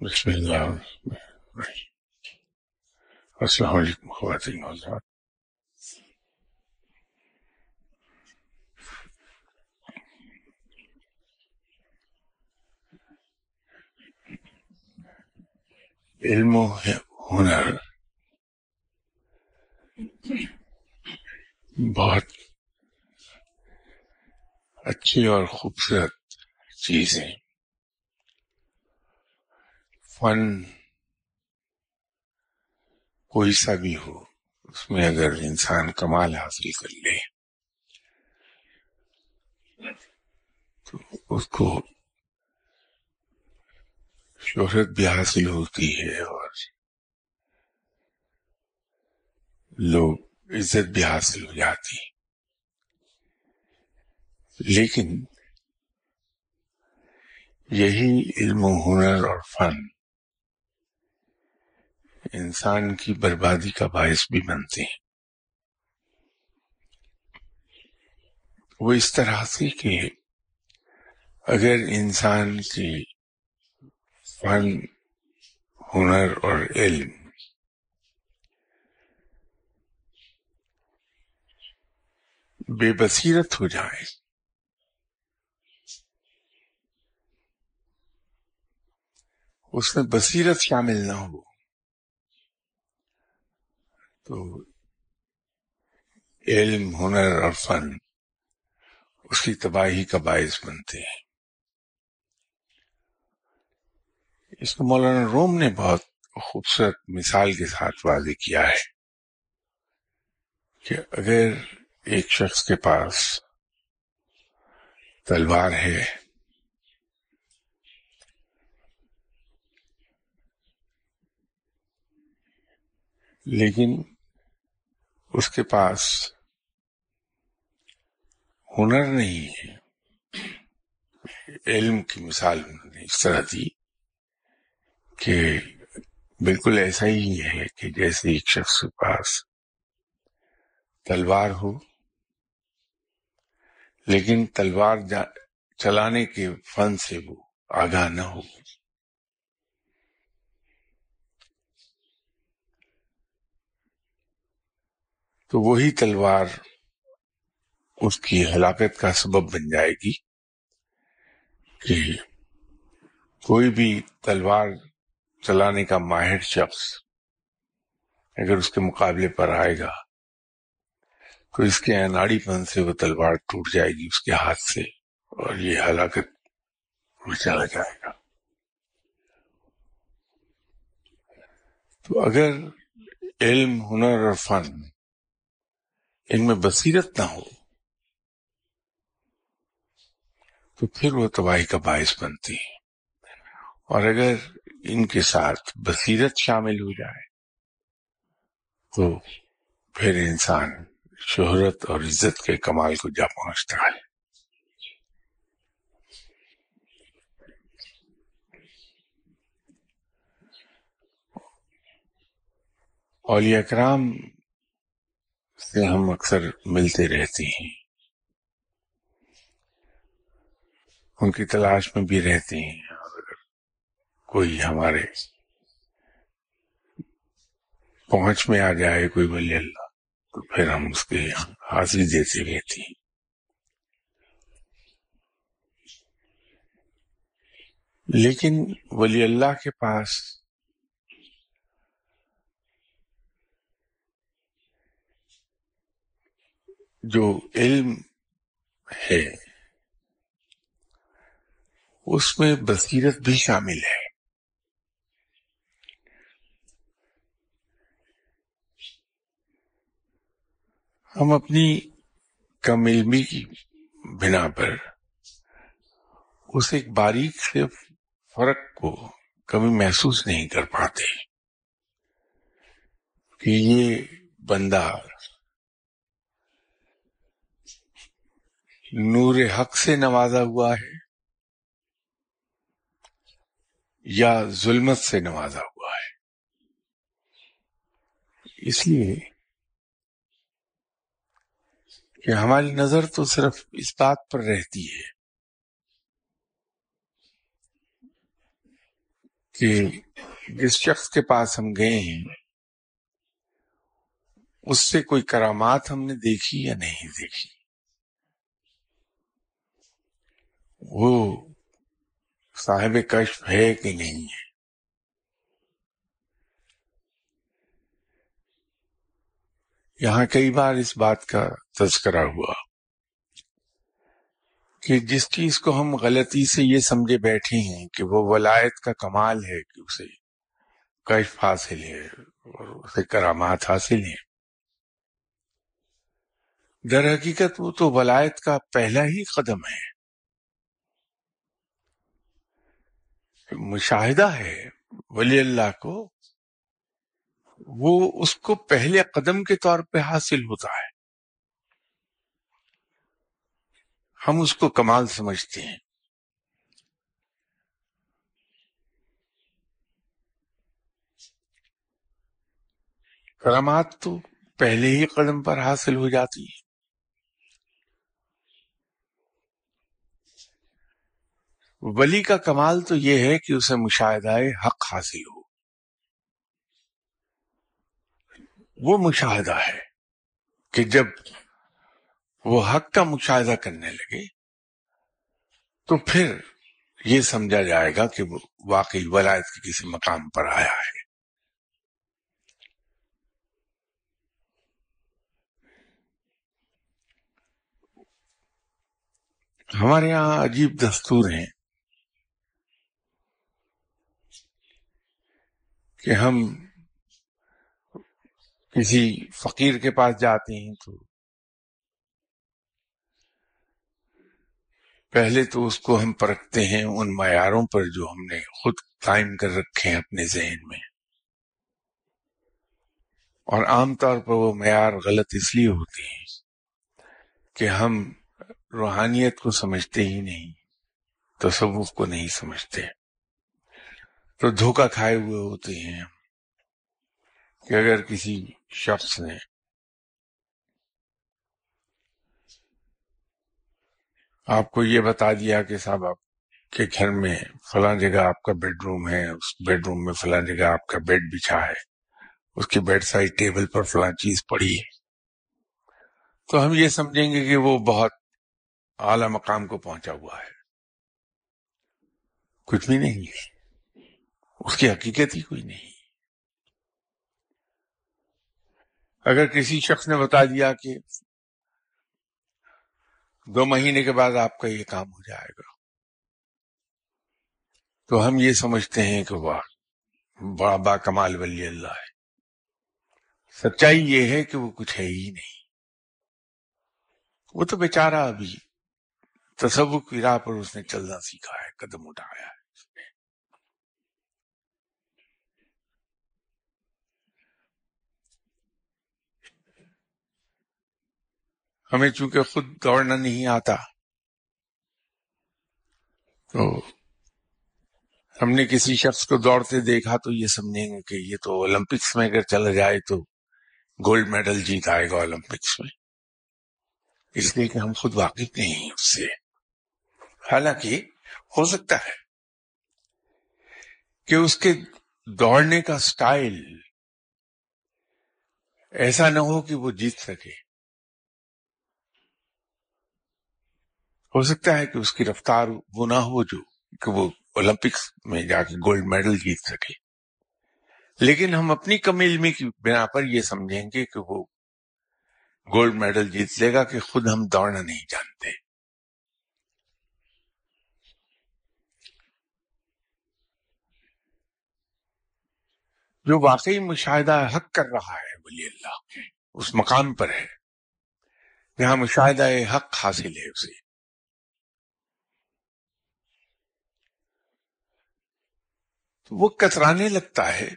بسم اللہ السلام علیکم خواتین حضرات علم و ہنر بہت اچھی اور خوبصورت چیزیں۔ فن کوئی سا بھی ہو، اس میں اگر انسان کمال حاصل کر لے، تو اس کو شہرت بھی حاصل ہوتی ہے اور لوگ عزت بھی حاصل ہو جاتی۔ لیکن یہی علم و ہنر اور فن انسان کی بربادی کا باعث بھی بنتے ہیں۔ وہ اس طرح سے کہ اگر انسان کی فن، ہنر اور علم بے بصیرت ہو جائے اس میں بصیرت شامل نہ ہو۔ تو علم، ہنر اور فن اس کی تباہی کا باعث بنتے ہیں۔ اس کو مولانا روم نے بہت خوبصورت مثال کے ساتھ واضح کیا ہے کہ اگر ایک شخص کے پاس تلوار ہے لیکن اس کے پاس ہنر نہیں ہے۔ علم کی مثال انہوں نے اس طرح دی کہ بالکل ایسا ہی ہے کہ جیسے ایک شخص کے پاس تلوار ہو، لیکن تلوار چلانے کے فن سے وہ آگاہ نہ ہو۔ تو وہی تلوار اس کی ہلاکت کا سبب بن جائے گی کہ کوئی بھی تلوار چلانے کا ماہر شخص اگر اس کے مقابلے پر آئے گا تو اس کے اناڑی پن سے وہ تلوار ٹوٹ جائے گی اس کے ہاتھ سے اور یہ ہلاکت چلا جائے گا۔ تو اگر علم، ہنر اور فن ان میں بصیرت نہ ہو تو پھر وہ تباہی کا باعث بنتی ہے اور اگر ان کے ساتھ بصیرت شامل ہو جائے تو پھر انسان شہرت اور عزت کے کمال کو جا پہنچتا ہے۔ اولیاء کرام سے ہم اکثر ملتے رہتے ہیں۔ ان کی تلاش میں بھی رہتے ہیں۔ اور اگر کوئی ہمارے پہنچ میں آ جائے کوئی ولی اللہ، تو پھر ہم اس کے حاضری دیتے رہتے ہیں۔ لیکن ولی اللہ کے پاس جو علم ہے، اس میں بصیرت بھی شامل ہے۔ ہم اپنی کم علمی کی بنا پر اس ایک باریک سے فرق کو کبھی محسوس نہیں کر پاتے کہ یہ بندہ نور حق سے نوازا ہوا ہے یا ظلمت سے نوازا ہوا ہے؟ اس لیے کہ ہماری نظر تو صرف اس بات پر رہتی ہے کہ جس شخص کے پاس ہم گئے ہیں، اس سے کوئی کرامات ہم نے دیکھی یا نہیں دیکھی؟ وہ صاحب کشف ہے کہ نہیں ہے؟ یہاں کئی بار اس بات کا تذکرہ ہوا کہ جس چیز کو ہم غلطی سے یہ سمجھے بیٹھے ہیں کہ وہ ولایت کا کمال ہے کہ اسے کشف حاصل ہے اور اسے کرامات حاصل ہیں۔ در حقیقت وہ تو ولایت کا پہلا ہی قدم ہے۔ مشاہدہ ہے ولی اللہ کو، وہ اس کو پہلے قدم کے طور پہ حاصل ہوتا ہے۔ ہم اس کو کمال سمجھتے ہیں۔ کرامات تو پہلے ہی قدم پر حاصل ہو جاتی ہے ولی کا کمال تو یہ ہے کہ اسے مشاہدہ حق حاصل ہو۔ وہ مشاہدہ ہے کہ جب وہ حق کا مشاہدہ کرنے لگے تو پھر یہ سمجھا جائے گا کہ وہ واقعی ولایت کے کسی مقام پر آیا ہے۔ ہمارے یہاں عجیب دستور ہیں۔ کہ ہم کسی فقیر کے پاس جاتے ہیں تو پہلے تو اس کو ہم پرکھتے ہیں ان معیاروں پر جو ہم نے خود قائم کر رکھے ہیں اپنے ذہن میں۔ اور عام طور پر وہ معیار غلط اس لیے ہوتے ہیں کہ ہم روحانیت کو سمجھتے ہی نہیں، تصوف کو نہیں سمجھتے۔ تو دھوکہ کھائے ہوئے ہوتے ہیں کہ اگر کسی شخص نے آپ کو یہ بتا دیا کہ صاحب، آپ کے گھر میں فلاں جگہ آپ کا بیڈ روم ہے، اس بیڈ روم میں فلاں جگہ آپ کا بیڈ بچھا ہے، اس کی بیڈ سائڈ ٹیبل پر فلاں چیز پڑی ہے۔ تو ہم یہ سمجھیں گے کہ وہ بہت اعلی مقام کو پہنچا ہوا ہے۔ کچھ بھی نہیں ہے۔ اس کی حقیقت ہی کوئی نہیں۔ اگر کسی شخص نے بتا دیا کہ دو مہینے کے بعد آپ کا یہ کام ہو جائے گا، تو ہم یہ سمجھتے ہیں کہ واہ، بڑا با کمال ولی اللہ ہے۔ سچائی یہ ہے کہ وہ کچھ ہے ہی نہیں۔ وہ تو بیچارہ ابھی تصور کی راہ پر اس نے چلنا سیکھا ہے، قدم اٹھایا ہے۔ ہمیں چونکہ خود دوڑنا نہیں آتا، تو ہم نے کسی شخص کو دوڑتے دیکھا تو یہ سمجھیں گے کہ یہ تو اولمپکس میں اگر چلا جائے تو گولڈ میڈل جیت آئے گا اولمپکس میں۔ اس لیے کہ ہم خود واقف نہیں ہیں اس سے۔ حالانکہ ہو سکتا ہے کہ اس کے دوڑنے کا سٹائل ایسا نہ ہو کہ وہ جیت سکے۔ ہو سکتا ہے کہ اس کی رفتار وہ نہ ہو جو کہ وہ اولمپکس میں جا کے گولڈ میڈل جیت سکے۔ لیکن ہم اپنی کم علمی کی بنا پر یہ سمجھیں گے کہ وہ گولڈ میڈل جیت لے گا کہ خود ہم دوڑنا نہیں جانتے۔ جو واقعی مشاہدہ حق کر رہا ہے ولی اللہ، اس مقام پر ہے۔ جہاں مشاہدہ حق حاصل ہے اسے۔ وہ کترانے لگتا ہے۔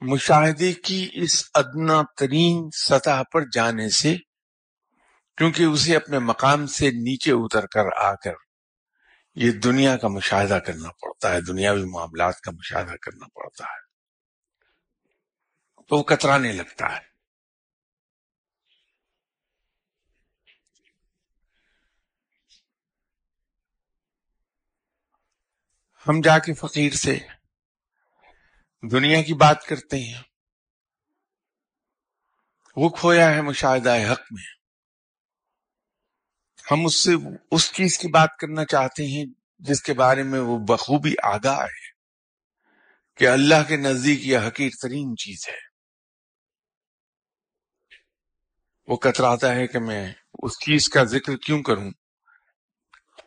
مشاہدے کی اس ادنا ترین سطح پر جانے سے، کیونکہ اسے اپنے مقام سے نیچے اتر کر آ کر یہ دنیا کا مشاہدہ کرنا پڑتا ہے، دنیاوی معاملات کا مشاہدہ کرنا پڑتا ہے۔ تو وہ کترانے لگتا ہے۔ ہم جا کے فقیر سے دنیا کی بات کرتے ہیں۔ وہ کھویا ہے مشاہدہ حق میں۔ ہم اس سے اس چیز کی بات کرنا چاہتے ہیں جس کے بارے میں وہ بخوبی آگاہ ہے کہ اللہ کے نزدیک یہ حقیر ترین چیز ہے۔ وہ کتراتا ہے کہ میں اس چیز کا ذکر کیوں کروں؟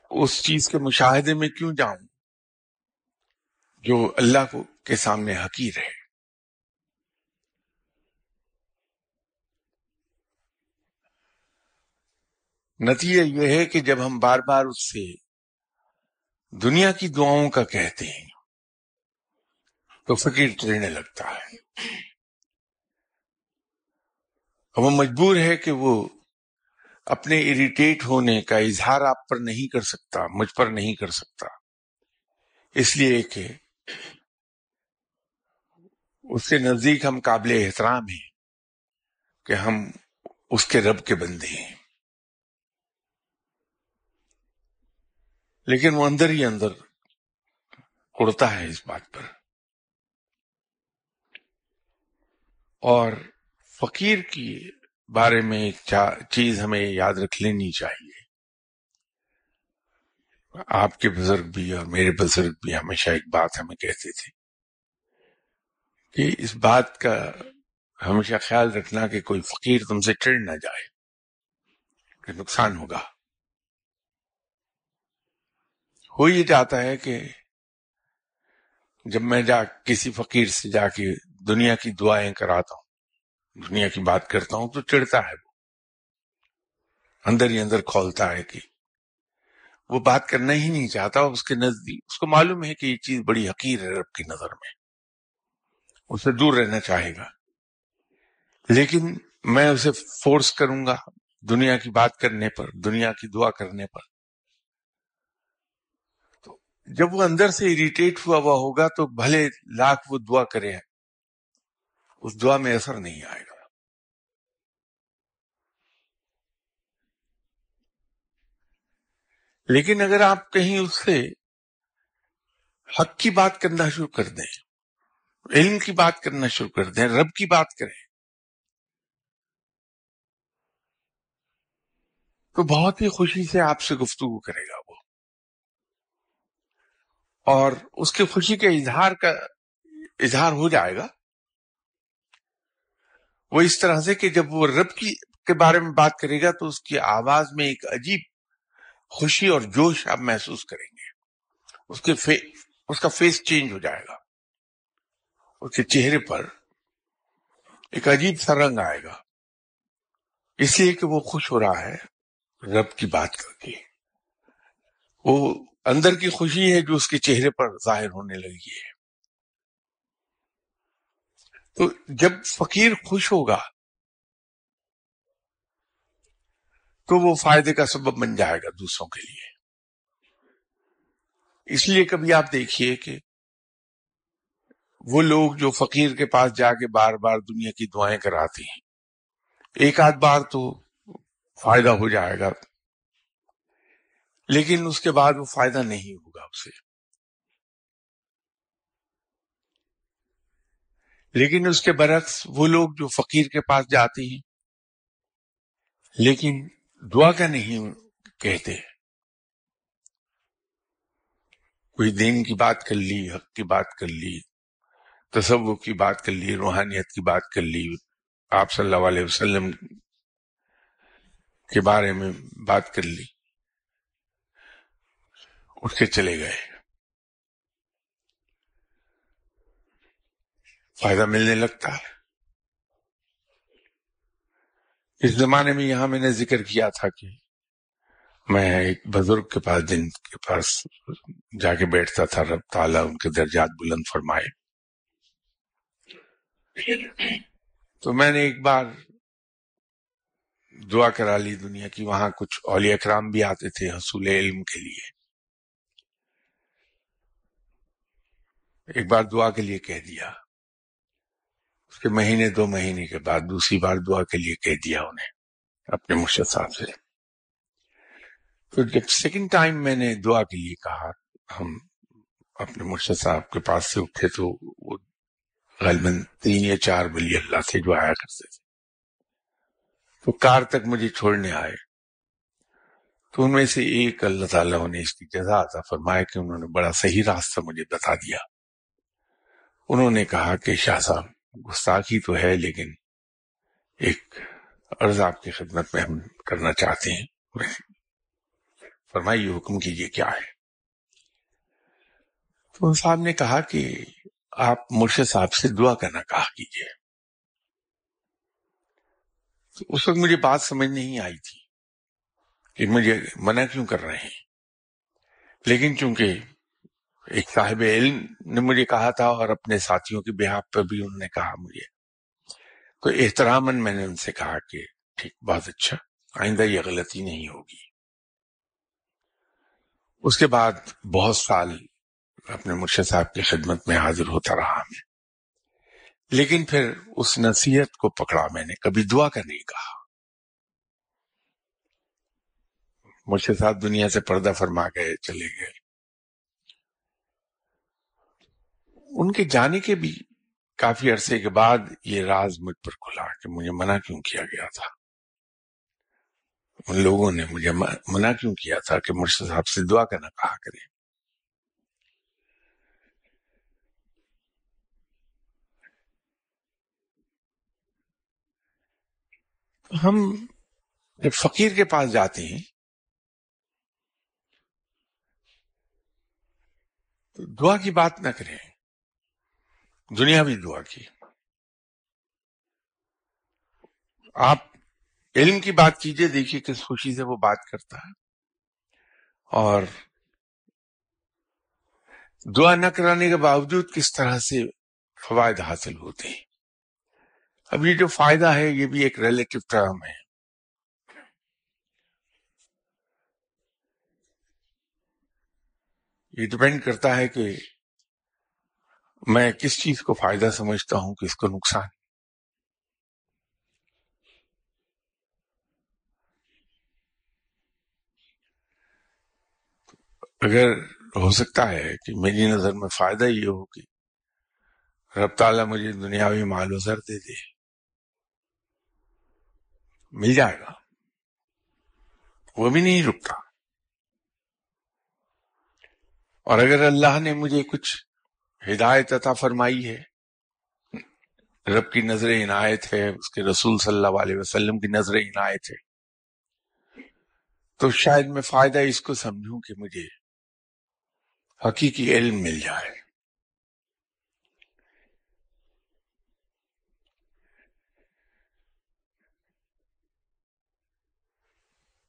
اس چیز کے مشاہدے میں کیوں جاؤں؟ جو اللہ کو کے سامنے حقیر ہے۔ نتیجہ یہ ہے کہ جب ہم بار بار اس سے دنیا کی دعاؤں کا کہتے ہیں، تو فقیر ٹرنے لگتا ہے۔ وہ مجبور ہے کہ وہ اپنے اریٹیٹ ہونے کا اظہار آپ پر نہیں کر سکتا، مجھ پر نہیں کر سکتا۔ اس لیے کہ اس کے نزدیک ہم قابل احترام ہیں کہ ہم اس کے رب کے بندے ہیں۔ لیکن وہ اندر ہی اندر اڑتا ہے اس بات پر۔ اور فقیر کی بارے میں ایک چیز ہمیں یاد رکھ لینی چاہیے۔ آپ کے بزرگ بھی اور میرے بزرگ بھی ہمیشہ ایک بات ہمیں کہتے تھے کہ اس بات کا ہمیشہ خیال رکھنا کہ کوئی فقیر تم سے چڑھ نہ جائے، کہ نقصان ہوگا۔ ہو یہ جاتا ہے کہ جب میں جا کسی فقیر سے جا کے دنیا کی دعائیں کراتا ہوں، دنیا کی بات کرتا ہوں، تو چڑھتا ہے وہ۔ اندر ہی اندر کھولتا ہے کہ وہ بات کرنا ہی نہیں چاہتا، اس کے نزدیک، اس کو معلوم ہے کہ یہ چیز بڑی حقیر ہے رب کی نظر میں۔ اسے دور رہنا چاہے گا۔ لیکن میں اسے فورس کروں گا دنیا کی بات کرنے پر، دنیا کی دعا کرنے پر۔ تو جب وہ اندر سے اریٹیٹ ہوا ہوا ہوگا تو بھلے لاکھ وہ دعا کرے۔ اس دعا میں اثر نہیں آئے گا۔ لیکن اگر آپ کہیں اس سے حق کی بات کرنا شروع کر دیں، علم کی بات کرنا شروع کر دیں، رب کی بات کریں، تو بہت ہی خوشی سے آپ سے گفتگو کرے گا وہ۔ اور اس کی خوشی کے اظہار کا اظہار ہو جائے گا۔ وہ اس طرح سے کہ جب وہ رب کی کے بارے میں بات کرے گا تو اس کی آواز میں ایک عجیب خوشی اور جوش آپ محسوس کریں گے۔ اس کے فی... اس کا فیس چینج ہو جائے گا۔ اس کے چہرے پر ایک عجیب سا رنگ آئے گا۔ اس لیے کہ وہ خوش ہو رہا ہے، رب کی بات کر کے۔ وہ اندر کی خوشی ہے جو اس کے چہرے پر ظاہر ہونے لگی ہے۔ تو جب فقیر خوش ہوگا تو وہ فائدے کا سبب بن جائے گا دوسروں کے لیے۔ اس لیے کبھی آپ دیکھیے کہ وہ لوگ جو فقیر کے پاس جا کے بار بار دنیا کی دعائیں کراتے ہیں، ایک آدھ بار تو فائدہ ہو جائے گا، لیکن اس کے بعد وہ فائدہ نہیں ہوگا اسے۔ لیکن اس کے برعکس وہ لوگ جو فقیر کے پاس جاتے ہیں، لیکن دعا کا نہیں کہتے۔ کوئی دین کی بات کر لی، حق کی بات کر لی تصور کی بات کر لی، روحانیت کی بات کر لی، آپ صلی اللہ علیہ وسلم کے بارے میں بات کر لی، اٹھ کے چلے گئے۔ فائدہ ملنے لگتا ہے۔ اس زمانے میں یہاں میں نے ذکر کیا تھا کہ میں ایک بزرگ کے پاس جن کے پاس جا کے بیٹھتا تھا، رب تعالیٰ ان کے درجات بلند فرمائے۔ تو میں نے ایک بار دعا کرا لی دنیا کی، وہاں کچھ اولیاء اکرام بھی آتے تھے حصول علم کے لیے۔ ایک بار دعا کے لیے کہہ دیا۔ اس کے مہینے دو مہینے کے بعد دوسری بار دعا کے لیے کہہ دیا انہیں، اپنے مرشد صاحب سے۔ تو جب سیکنڈ ٹائم میں نے دعا کے لیے کہا، ہم اپنے مرشد صاحب کے پاس سے اٹھے تو وہ غالباً تین یا چار ولی اللہ تھے جو آیا کرتے تھے۔ تو کار تک مجھے چھوڑنے آئے۔ تو ان میں سے ایک اللہ تعالیٰ نے اس کی جزا عطا فرمایا کہ انہوں نے بڑا صحیح راستہ مجھے بتا دیا۔ انہوں نے کہا کہ شاہ صاحب گستاخی تو ہے، لیکن ایک عرض آپ کی خدمت میں ہم کرنا چاہتے ہیں۔ فرمائیے، حکم کیجیے کیا ہے؟ تو صاحب نے کہا کہ آپ مرشد صاحب سے دعا کرنا کہا کیجیے اس وقت مجھے بات سمجھ نہیں آئی تھی کہ مجھے منع کیوں کر رہے ہیں۔ لیکن چونکہ ایک صاحب علم نے مجھے کہا تھا اور اپنے ساتھیوں کے بحاف پر بھی انہوں نے کہا مجھے۔ تو احترامن میں نے ان سے کہا کہ ٹھیک، بہت اچھا آئندہ یہ غلطی نہیں ہوگی۔ اس کے بعد بہت سال اپنے مرشد صاحب کی خدمت میں حاضر ہوتا رہا میں۔ لیکن پھر اس نصیحت کو پکڑا میں نے، کبھی دعا کا نہیں کہا۔ مرشد صاحب دنیا سے پردہ فرما گئے چلے گئے۔ ان کے جانے کے بھی کافی عرصے کے بعد یہ راز مجھ پر کھلا کہ مجھے منع کیوں کیا گیا تھا؟ ان لوگوں نے مجھے منع کیوں کیا تھا کہ مرشد صاحب سے دعا کرنا کہا کریں؟ ہم جب فقیر کے پاس جاتے ہیں، تو دعا کی بات نہ کریں۔ دنیا بھی دعا کی۔ آپ علم کی بات کیجیے، دیکھیے کس خوشی سے وہ بات کرتا ہے۔ اور دعا نہ کرانے کے باوجود کس طرح سے فوائد حاصل ہوتے ہیں۔ اب یہ جو فائدہ ہے، یہ بھی ایک ریلیٹو ٹرم ہے۔ یہ ڈپینڈ کرتا ہے کہ میں کس چیز کو فائدہ سمجھتا ہوں کس کو نقصان اگر ہو سکتا ہے کہ میری نظر میں فائدہ یہ ہو کہ رب تعالیٰ مجھے دنیاوی مال و زر دے دے، مل جائے گا، وہ بھی نہیں رکتا۔ اور اگر اللہ نے مجھے کچھ ہدایت عطا فرمائی ہے۔ رب کی نظر عنایت ہے، اس کے رسول صلی اللہ علیہ وسلم کی نظر عنایت ہے۔ تو شاید میں فائدہ اس کو سمجھوں کہ مجھے حقیقی علم مل جائے۔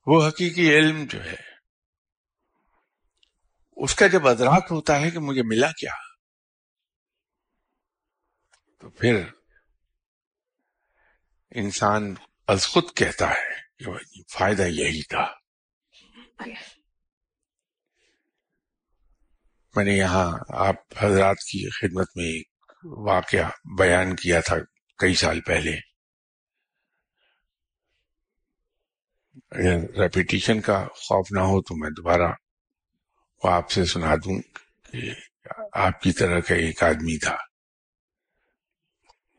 وہ حقیقی علم جو ہے، اس کا جب ادراک ہوتا ہے کہ مجھے ملا کیا؟ تو پھر انسان از خود کہتا ہے کہ فائدہ یہی تھا۔ میں نے یہاں آپ حضرات کی خدمت میں ایک واقعہ بیان کیا تھا کئی سال پہلے۔ اگر ریپیٹیشن کا خوف نہ ہو تو میں دوبارہ وہ آپ سے سنا دوں کہ آپ کی طرح کا ایک آدمی تھا۔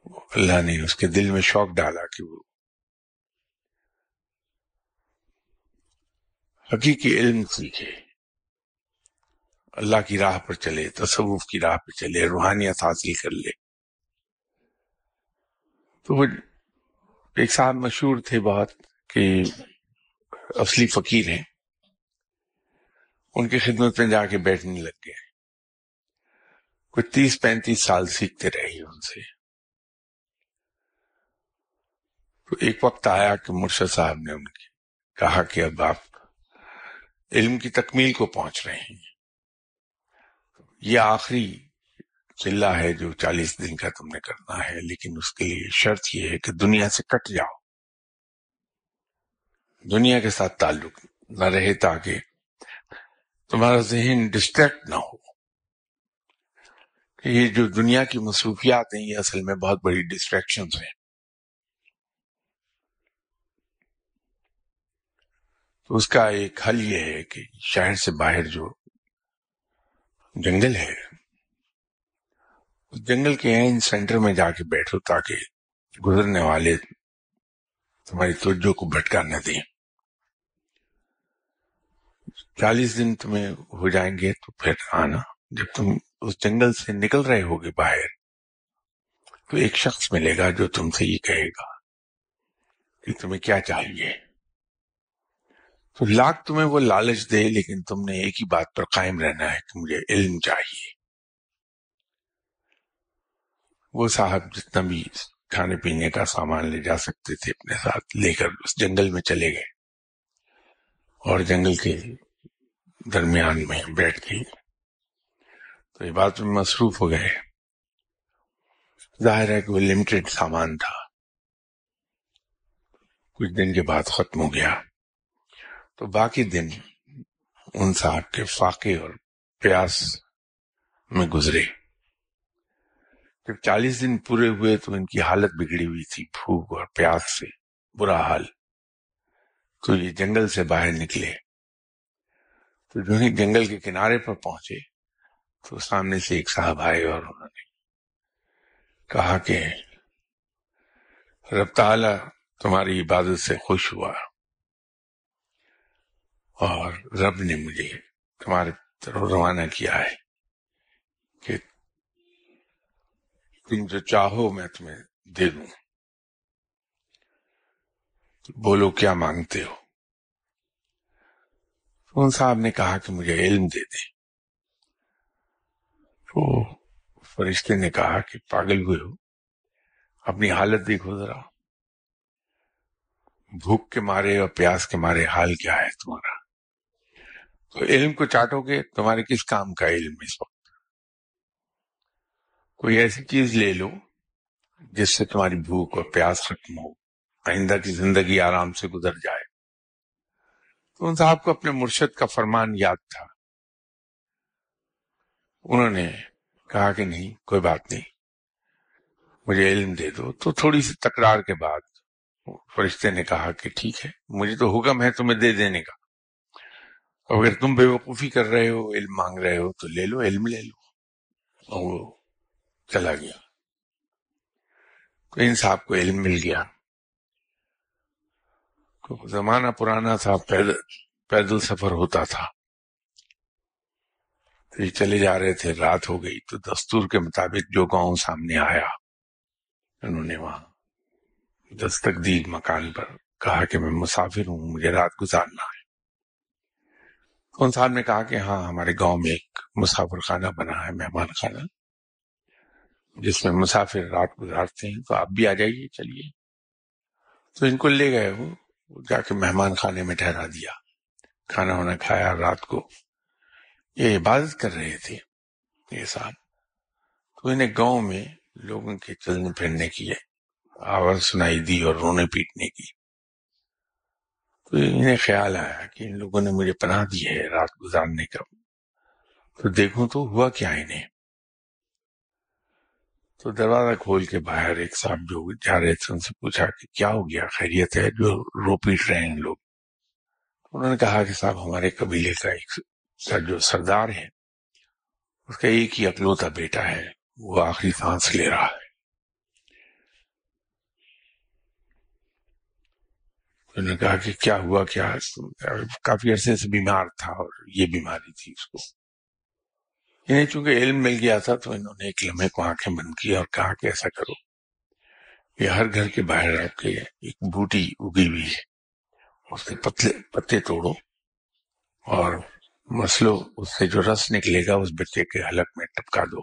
اللہ نے اس کے دل میں شوق ڈالا کہ وہ حقیقی علم سیکھے۔ اللہ کی راہ پر چلے، تصوف کی راہ پر چلے، روحانیت حاصل کر لے۔ تو وہ ایک صاحب مشہور تھے بہت کہ اصلی فقیر ہیں۔ ان کی خدمت میں جا کے بیٹھنے لگ گئے۔ کچھ تیس پینتیس سال سیکھتے رہے ان سے۔ تو ایک وقت آیا کہ مرشد صاحب نے ان کی کہا کہ اب آپ علم کی تکمیل کو پہنچ رہے ہیں۔ یہ آخری چلہ ہے جو چالیس دن کا تم نے کرنا ہے، لیکن اس کے لیے شرط یہ ہے کہ دنیا سے کٹ جاؤ۔ دنیا کے ساتھ تعلق نہ رہے تاکہ تمہارا ذہن ڈسٹریکٹ نہ ہو۔ یہ جو دنیا کی مصروفیات ہیں، یہ اصل میں بہت بڑی ڈسٹریکشن ہیں۔ تو اس کا ایک حل یہ ہے کہ شہر سے باہر جو جنگل ہے، اس جنگل کے این سینٹر میں جا کے بیٹھو تاکہ گزرنے والے تمہاری توجہ کو بھٹکا نہ دیں۔ چالیس دن تمہیں ہو جائیں گے تو پھر آنا۔ جب تم اس جنگل سے نکل رہے ہوگے باہر، تو ایک شخص ملے گا جو تم سے یہ کہے گا کہ تمہیں کیا چاہیے۔ تو لاکھ تمہیں وہ لالچ دے، لیکن تم نے ایک ہی بات پر قائم رہنا ہے کہ مجھے علم چاہیے۔ وہ صاحب جتنا بھی کھانے پینے کا سامان لے جا سکتے تھے، اپنے ساتھ لے کر اس جنگل میں چلے گئے۔ اور جنگل کے درمیان میں بیٹھ گئی تو یہ بات میں مصروف ہو گئے۔ ظاہر ہے کہ وہ لمیٹڈ سامان تھا۔ کچھ دن کے بعد ختم ہو گیا۔ تو باقی دن ان صاحب کے فاقے اور پیاس میں گزرے۔ جب چالیس دن پورے ہوئے تو ان کی حالت بگڑی ہوئی تھی، بھوک اور پیاس سے برا حال۔ تو یہ جنگل سے باہر نکلے۔ تو جو ہی جنگل کے کنارے پر پہنچے تو سامنے سے ایک صاحب آئے اور انہوں نے کہا کہ رب تعالی تمہاری عبادت سے خوش ہوا۔ اور رب نے مجھے تمہارے طرف روانہ کیا ہے کہ تم جو چاہو میں تمہیں دے دوں۔ بولو کیا مانگتے ہو؟ ان صاحب نے کہا کہ مجھے علم دے دیں۔ تو فرشتے نے کہا کہ پاگل ہوئے ہو۔ اپنی حالت دیکھو ذرا۔ بھوک کے مارے اور پیاس کے مارے حال کیا ہے تمہارا؟ تو علم کو چاٹو گے، تمہارے کس کام کا علم اس وقت؟ کوئی ایسی چیز لے لو جس سے تمہاری بھوک اور پیاس ختم ہو، آئندہ کی زندگی آرام سے گزر جائے۔ تو ان صاحب کو اپنے مرشد کا فرمان یاد تھا۔ انہوں نے کہا کہ نہیں، کوئی بات نہیں، مجھے علم دے دو۔ تو تھوڑی سی تکرار کے بعد فرشتے نے کہا کہ ٹھیک ہے، مجھے تو حکم ہے تمہیں دے دینے کا۔ اگر تم بے وقوفی کر رہے ہو علم مانگ رہے ہو تو لے لو علم لے لو اور وہ چلا گیا تو ان صاحب کو علم مل گیا زمانہ پرانا تھا پیدل پیدل سفر ہوتا تھا تو یہ چلے جا رہے تھے رات ہو گئی تو دستور کے مطابق جو گاؤں سامنے آیا انہوں نے وہاں دستک دی مکان پر کہا کہ میں مسافر ہوں مجھے رات گزارنا ہے ان صاحب نے کہا کہ ہاں ہمارے گاؤں میں ایک مسافر خانہ بنا ہے، مہمان خانہ، جس میں مسافر رات گزارتے ہیں، تو آپ بھی آ جائیے، چلیے۔ تو ان کو لے گئے وہ جا کے مہمان خانے میں ٹھہرا دیا۔ کھانا وانا کھایا، رات کو یہ عبادت کر رہے تھے، یہ صاحب تو انہیں گاؤں میں لوگوں کے چلنے پھرنے کی آواز سنائی دی اور رونے پیٹنے کی۔ انہیں خیال آیا کہ ان لوگوں نے مجھے پناہ دی ہے رات گزارنے کا۔ تو دیکھوں تو ہوا کیا انہیں۔ تو دروازہ کھول کے باہر ایک صاحب جو جا رہے تھے، ان سے پوچھا کہ کیا ہو گیا؟ خیریت ہے؟ جو رو پیٹ رہے ہیں لوگ۔ انہوں نے کہا کہ صاحب، ہمارے قبیلے کا ایک جو سردار ہے، اس کا ایک ہی اکلوتا بیٹا ہے، وہ آخری سانس لے رہا ہے۔ انہوں نے کہا کہ کیا ہوا؟ کیا؟ کافی عرصے سے بیمار تھا اور یہ بیماری تھی اس کو۔ انہیں چونکہ علم مل گیا تھا تو انہوں نے ایک لمحے کو آنکھیں بند کی اور کہا کہ ایسا کرو، یہ ہر گھر کے باہر آپ کے ایک بوٹی اگی ہوئی ہے، اس کے پتلے، پتے توڑو اور مسلو، اس سے جو رس نکلے گا، اس بچے کے حلق میں ٹپکا دو،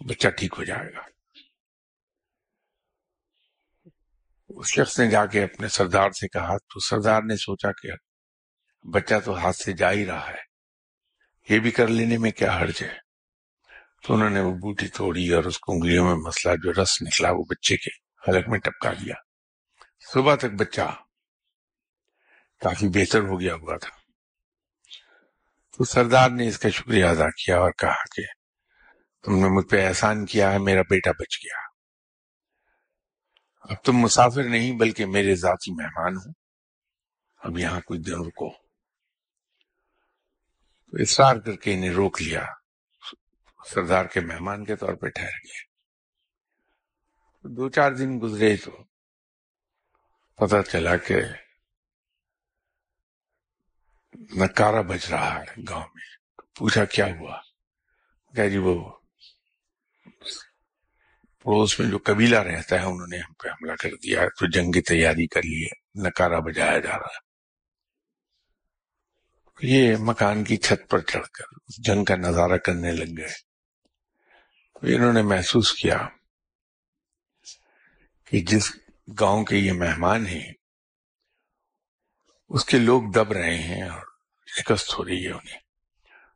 بچہ ٹھیک ہو جائے گا۔ اس شخص نے جا کے اپنے سردار سے کہا، تو سردار نے سوچا کہ بچہ تو ہاتھ سے جا ہی رہا ہے۔ یہ بھی کر لینے میں کیا حرج ہے؟ تو انہوں نے وہ بوٹی توڑی اور اس کو انگلیوں میں مسئلہ جو رس نکلا، وہ بچے کے حلق میں ٹپکا دیا۔ صبح تک بچہ کافی بہتر ہو گیا ہوا تھا۔ تو سردار نے اس کا شکریہ ادا کیا اور کہا کہ تم نے مجھ پہ احسان کیا ہے، میرا بیٹا بچ گیا۔ اب تم مسافر نہیں بلکہ میرے ذاتی مہمان ہوں اب یہاں کچھ دن رکو تو اصرار کر کے انہیں روک لیا۔ سردار کے مہمان کے طور پہ ٹھہر گئے۔ دو چار دن گزرے تو پتا چلا کہ نکارا بج رہا ہے گاؤں میں۔ پوچھا کیا ہوا؟ کہ جی وہ پڑوس میں جو قبیلہ رہتا ہے، انہوں نے ہم پہ حملہ کر دیا تو جنگ کی تیاری کر لی ہے۔ نکارا بجایا جا رہا ہے۔ یہ مکان کی چھت پر چڑھ کر جنگ کا نظارہ کرنے لگ گئے۔ انہوں نے محسوس کیا کہ جس گاؤں کے یہ مہمان ہیں، اس کے لوگ دب رہے ہیں اور شکست ہو رہی ہے انہیں۔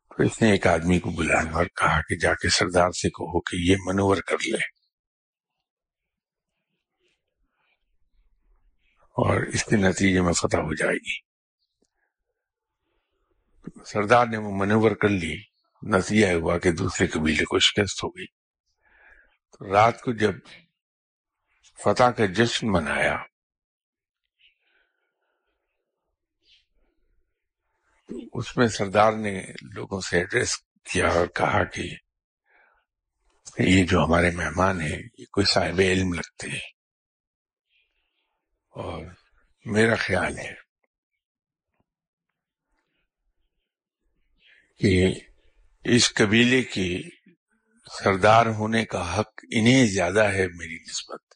تو اس نے ایک آدمی کو بلایا اور کہا کہ جا کے سردار سے کہو کہ یہ منور کر لے۔ اور اس کے نتیجے میں فتح ہو جائے گی۔ سردار نے وہ منور کر لی۔ نتیجہ ہوا کہ دوسرے قبیلے کو شکست ہو گئی۔ تو رات کو جب فتح کا جشن منایا اس میں سردار نے لوگوں سے ایڈریس کیا اور کہا کہ یہ جو ہمارے مہمان ہیں، یہ کوئی صاحب علم لگتے ہیں۔ اور میرا خیال ہے کہ اس قبیلے کے سردار ہونے کا حق انہیں زیادہ ہے میری نسبت۔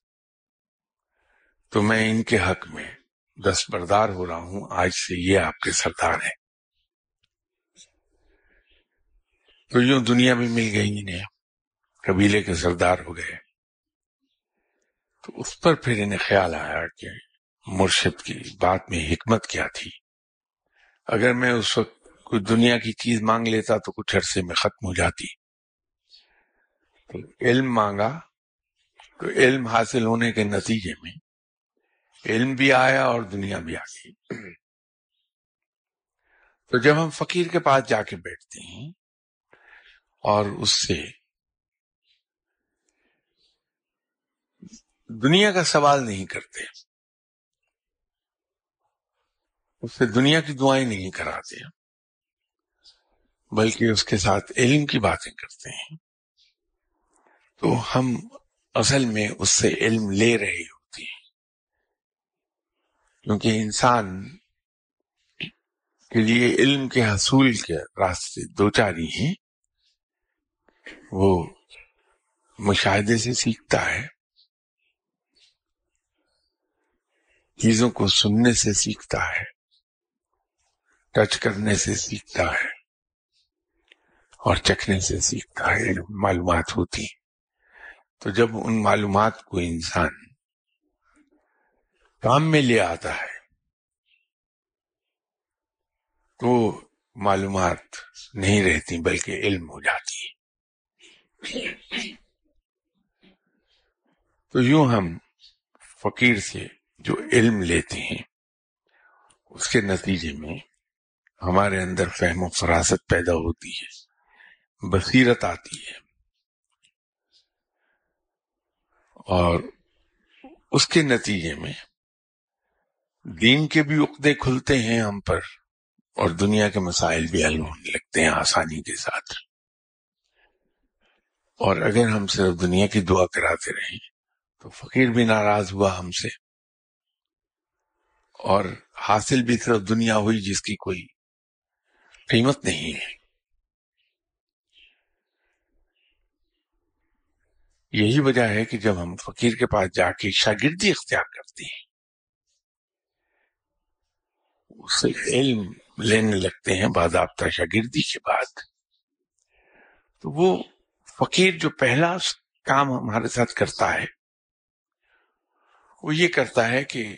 تو میں ان کے حق میں دستبردار ہو رہا ہوں۔ آج سے یہ آپ کے سردار ہیں۔ تو یوں دنیا بھی مل گئی انہیں۔ قبیلے کے سردار ہو گئے۔ تو اس پر پھر انہیں خیال آیا کہ مرشد کی بات میں حکمت کیا تھی۔ اگر میں اس وقت کوئی دنیا کی چیز مانگ لیتا تو کچھ عرصے میں ختم ہو جاتی۔ تو علم مانگا تو علم حاصل ہونے کے نتیجے میں علم بھی آیا اور دنیا بھی آ گئی۔ تو جب ہم فقیر کے پاس جا کے بیٹھتے ہیں اور اس سے دنیا کا سوال نہیں کرتے اس سے دنیا کی دعائیں نہیں کراتے بلکہ اس کے ساتھ علم کی باتیں کرتے ہیں۔ تو ہم اصل میں اس سے علم لے رہے ہوتے ہیں۔ کیونکہ انسان کے لیے علم کے حصول کے راستے دو چاری ہیں۔ وہ مشاہدے سے سیکھتا ہے، چیزوں کو سننے سے سیکھتا ہے۔ ٹچ کرنے سے سیکھتا ہے اور چکھنے سے سیکھتا ہے معلومات ہوتی تو جب ان معلومات کو انسان کام میں لے آتا ہے، تو معلومات نہیں رہتی بلکہ علم ہو جاتی ہے۔ تو یوں ہم فقیر سے جو علم لیتے ہیں، اس کے نتیجے میں ہمارے اندر فہم و فراست پیدا ہوتی ہے، بصیرت آتی ہے۔ اور اس کے نتیجے میں دین کے بھی عقدے کھلتے ہیں ہم پر اور دنیا کے مسائل بھی حل ہونے لگتے ہیں آسانی کے ساتھ۔ اور اگر ہم صرف دنیا کی دعا کراتے رہیں تو فقیر بھی ناراض ہوا ہم سے اور حاصل بھی صرف دنیا ہوئی جس کی کوئی قیمت نہیں ہے۔ یہی وجہ ہے کہ جب ہم فقیر کے پاس جا کے شاگردی اختیار کرتے ہیں اس سے علم لینے لگتے ہیں باضابطہ شاگردی کے بعد، تو وہ فقیر جو پہلا کام ہمارے ساتھ کرتا ہے، وہ یہ کرتا ہے کہ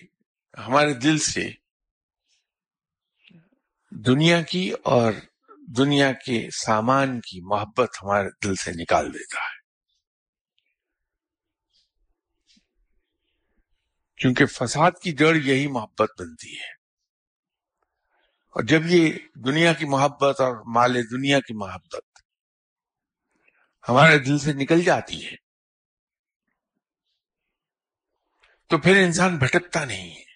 ہمارے دل سے دنیا کی اور دنیا کے سامان کی محبت ہمارے دل سے نکال دیتا ہے۔ کیونکہ فساد کی جڑ یہی محبت بنتی ہے۔ اور جب یہ دنیا کی محبت اور مال دنیا کی محبت ہمارے دل سے نکل جاتی ہے تو پھر انسان بھٹکتا نہیں ہے۔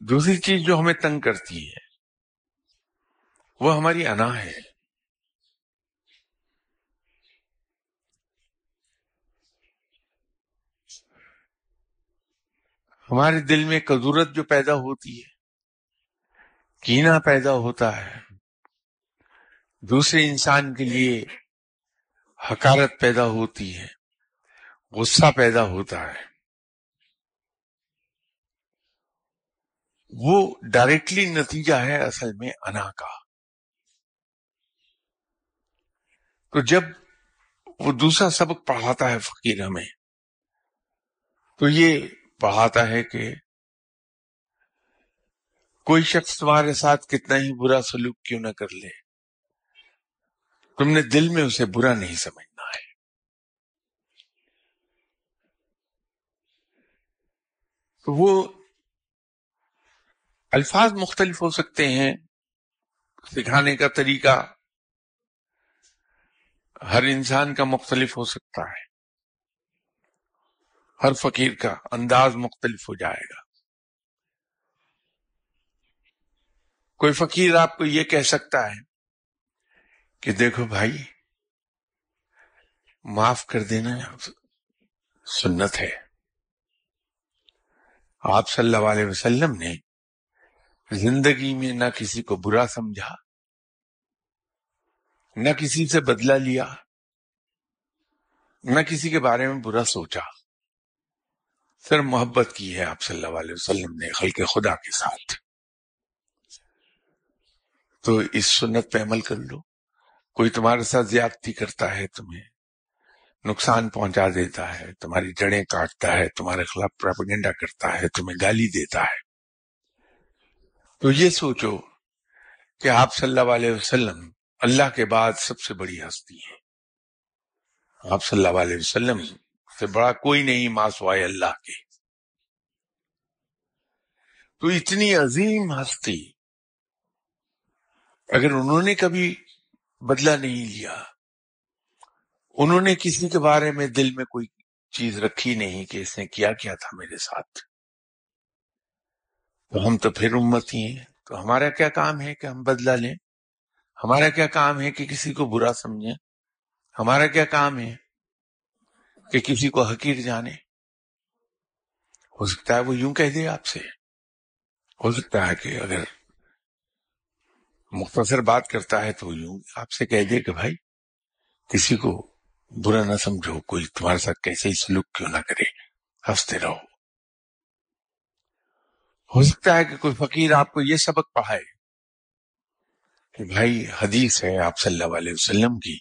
دوسری چیز جو ہمیں تنگ کرتی ہے، وہ ہماری انا ہے۔ ہمارے دل میں کدورت جو پیدا ہوتی ہے، کینا پیدا ہوتا ہے۔ دوسرے انسان کے لیے حکارت پیدا ہوتی ہے، غصہ پیدا ہوتا ہے۔ وہ ڈائریکٹلی نتیجہ ہے اصل میں انا کا۔ تو جب وہ دوسرا سبق پڑھاتا ہے فقیر ہمیں تو یہ پڑھاتا ہے کہ کوئی شخص تمہارے ساتھ کتنا ہی برا سلوک کیوں نہ کر لے۔ تم نے دل میں اسے برا نہیں سمجھنا ہے۔ تو وہ الفاظ مختلف ہو سکتے ہیں، سکھانے کا طریقہ ہر انسان کا مختلف ہو سکتا ہے۔ ہر فقیر کا انداز مختلف ہو جائے گا۔ کوئی فقیر آپ کو یہ کہہ سکتا ہے کہ دیکھو بھائی، معاف کر دینا سنت ہے۔ آپ صلی اللہ علیہ وسلم نے زندگی میں نہ کسی کو برا سمجھا، نہ کسی سے بدلہ لیا، نہ کسی کے بارے میں برا سوچا۔ صرف محبت کی ہے آپ صلی اللہ علیہ وسلم نے، خلق خدا کے ساتھ۔ تو اس سنت پہ عمل کر لو۔ کوئی تمہارے ساتھ زیادتی کرتا ہے تمہیں، نقصان پہنچا دیتا ہے، تمہاری جڑیں کاٹتا ہے، تمہارے خلاف پراپگنڈا کرتا ہے، تمہیں گالی دیتا ہے۔ تو یہ سوچو کہ آپ صلی اللہ علیہ وسلم اللہ کے بعد سب سے بڑی ہستی ہے آپ صلی اللہ علیہ وسلم سے بڑا کوئی نہیں ماسوائے اللہ کے۔ تو اتنی عظیم ہستی اگر انہوں نے کبھی بدلہ نہیں لیا، انہوں نے کسی کے بارے میں دل میں کوئی چیز رکھی نہیں کہ اس نے کیا کیا تھا میرے ساتھ۔ تو ہم تو پھر امت ہی ہیں۔ تو ہمارا کیا کام ہے کہ ہم بدلہ لیں؟ ہمارا کیا کام ہے کہ کسی کو برا سمجھیں؟ ہمارا کیا کام ہے کہ کسی کو حقیر جانے ہو سکتا ہے وہ یوں کہہ دے آپ سے۔ ہو سکتا ہے کہ اگر مختصر بات کرتا ہے تو یوں آپ سے کہہ دے کہ بھائی، کسی کو برا نہ سمجھو، کوئی تمہارے ساتھ کیسے ہی سلوک کیوں نہ کرے؟ ہنستے رہو۔ ہو سکتا ہے کہ کوئی فقیر آپ کو یہ سبق پڑھائے کہ بھائی حدیث ہے آپ صلی اللہ علیہ وسلم کی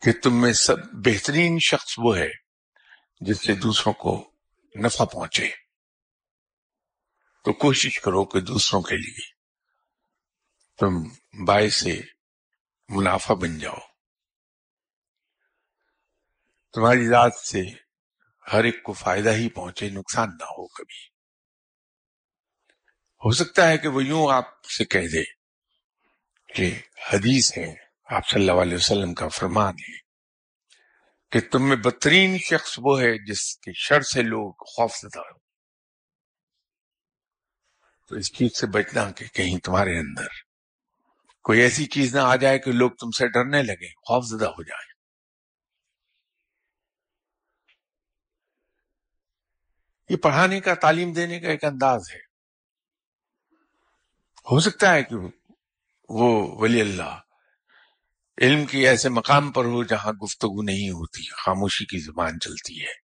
کہ تم میں سب بہترین شخص وہ ہے جس سے دوسروں کو نفع پہنچے۔ تو کوشش کرو کہ دوسروں کے لیے تم باعث سے منافع بن جاؤ۔ تمہاری ذات سے ہر ایک کو فائدہ ہی پہنچے نقصان نہ ہو کبھی۔ ہو سکتا ہے کہ وہ یوں آپ سے کہہ دے کہ حدیث ہے، آپ صلی اللہ علیہ وسلم کا فرمان ہے کہ تم میں بدترین شخص وہ ہے جس کے شر سے لوگ خوف زدہ ہو تو اس چیز سے بچنا کہ کہیں تمہارے اندر کوئی ایسی چیز نہ آ جائے کہ لوگ تم سے ڈرنے لگے، خوف زدہ ہو جائے۔ یہ پڑھانے کا، تعلیم دینے کا ایک انداز ہے۔ ہو سکتا ہے کہ وہ ولی اللہ علم کی ایسے مقام پر ہو جہاں گفتگو نہیں ہوتی، خاموشی کی زبان چلتی ہے۔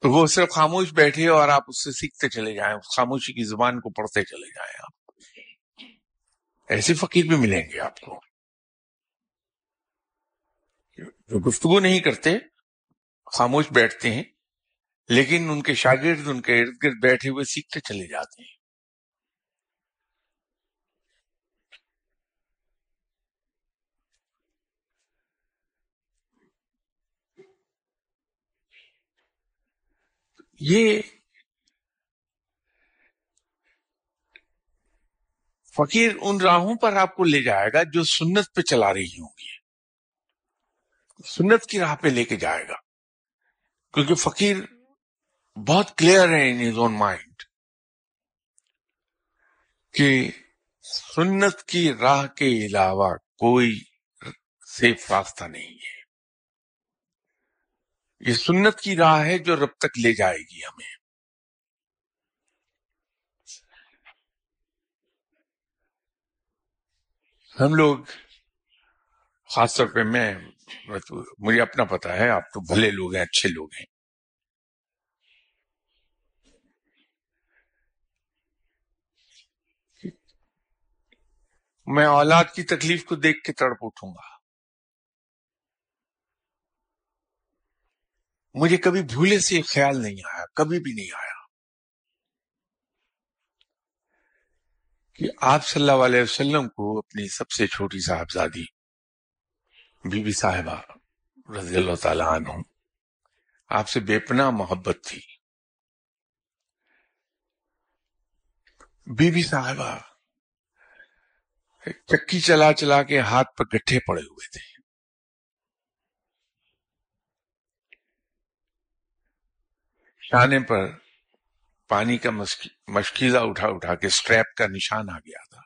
تو وہ صرف خاموش بیٹھے اور آپ اس سے سیکھتے چلے جائیں، خاموشی کی زبان کو پڑھتے چلے جائیں آپ۔ ایسے فقیر بھی ملیں گے آپ کو۔ جو گفتگو نہیں کرتے، خاموش بیٹھتے ہیں لیکن ان کے شاگرد، ان کے ارد گرد بیٹھے ہوئے سیکھتے چلے جاتے ہیں۔ یہ فقیر ان راہوں پر آپ کو لے جائے گا جو سنت پہ چلا رہی ہوں گی۔ سنت کی راہ پہ لے کے جائے گا۔ کیونکہ فقیر بہت کلیئر ہے ان ہز اون مائنڈ کہ سنت کی راہ کے علاوہ کوئی سیف راستہ نہیں ہے۔ یہ سنت کی راہ ہے جو رب تک لے جائے گی ہمیں۔ ہم لوگ، خاص طور پہ میں، مجھے اپنا پتا ہے، آپ تو بھلے لوگ ہیں، اچھے لوگ ہیں۔ میں اولاد کی تکلیف کو دیکھ کے تڑپ اٹھوں گا۔ مجھے کبھی بھولے سے خیال نہیں آیا، کبھی بھی نہیں آیا۔ کہ آپ صلی اللہ علیہ وسلم کو اپنی سب سے چھوٹی صاحبزادی، بی بی صاحبہ رضی اللہ تعالیٰ عنہ، آپ سے بے پناہ محبت تھی۔ بی بی صاحبہ چکی چلا چلا کے ہاتھ پر گٹھے پڑے ہوئے تھے۔ شانے پر پانی کا مشکیزہ اٹھا اٹھا کے سٹریپ کا نشان آ گیا تھا۔